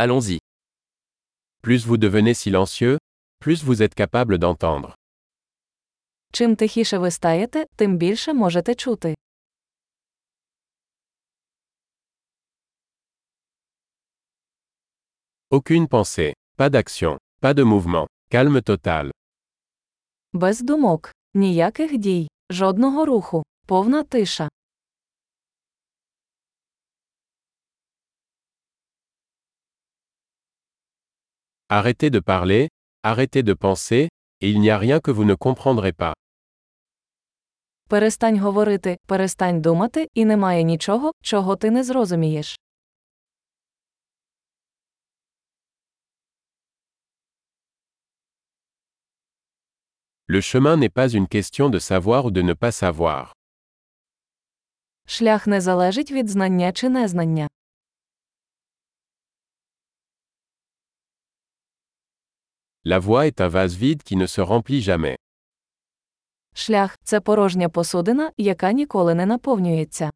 Allons-y. Plus vous devenez silencieux, plus vous êtes capable d'entendre. Чим тихіше ви стаєте, тим більше можете чути. Aucune pensée, pas d'action, pas de mouvement, calme total. Без думок, ніяких дій, жодного руху, повна тиша. Arrêtez de parler, arrêtez de penser, et il n'y a rien que vous ne comprendrez pas. Перестань говорити, перестань думати, і немає нічого, чого ти не зрозумієш. Le chemin n'est pas une question de savoir ou de ne pas savoir. Шлях не залежить від знання чи незнання. La voie est un vase vide qui ne se remplit jamais. Шлях це порожня посудина, яка ніколи не наповнюється.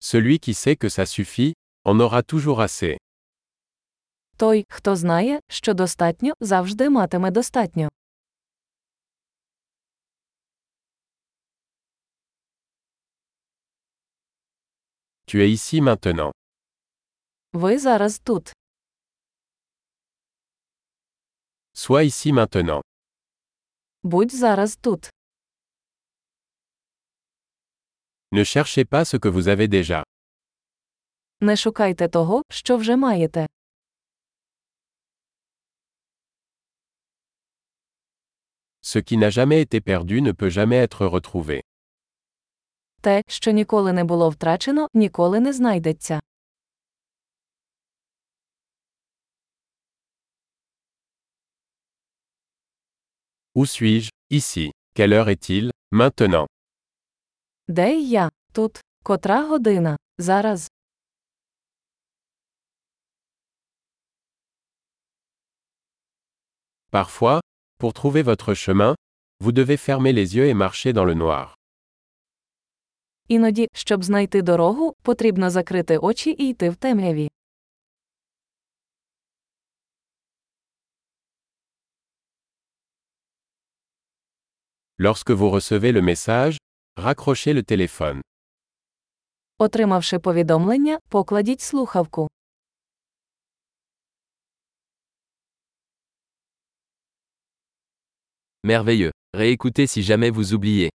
Celui qui sait que ça suffit, en aura toujours assez. Той, хто знає, що достатньо, завжди матиме достатньо. Tu es ici maintenant. Ви зараз тут. Sois ici maintenant. Будь зараз тут. Ne cherchez pas ce que vous avez déjà. Не шукайте того, що вже маєте. Ce qui n'a jamais été perdu ne peut jamais être retrouvé. Те, що ніколи не було втрачено, ніколи не знайдеться. Où suis-je Ici. Quelle heure est-il Maintenant. Де я? Тут. Котра година? Зараз. Parfois, pour trouver votre chemin, vous devez fermer les yeux et marcher dans le noir. Іноді, щоб знайти дорогу, потрібно закрити очі і йти в темряві. Lorsque vous recevez le message, raccrochez le téléphone. Отримавши повідомлення, покладіть слухавку. Merveilleux. Réécoutez si jamais vous oubliez.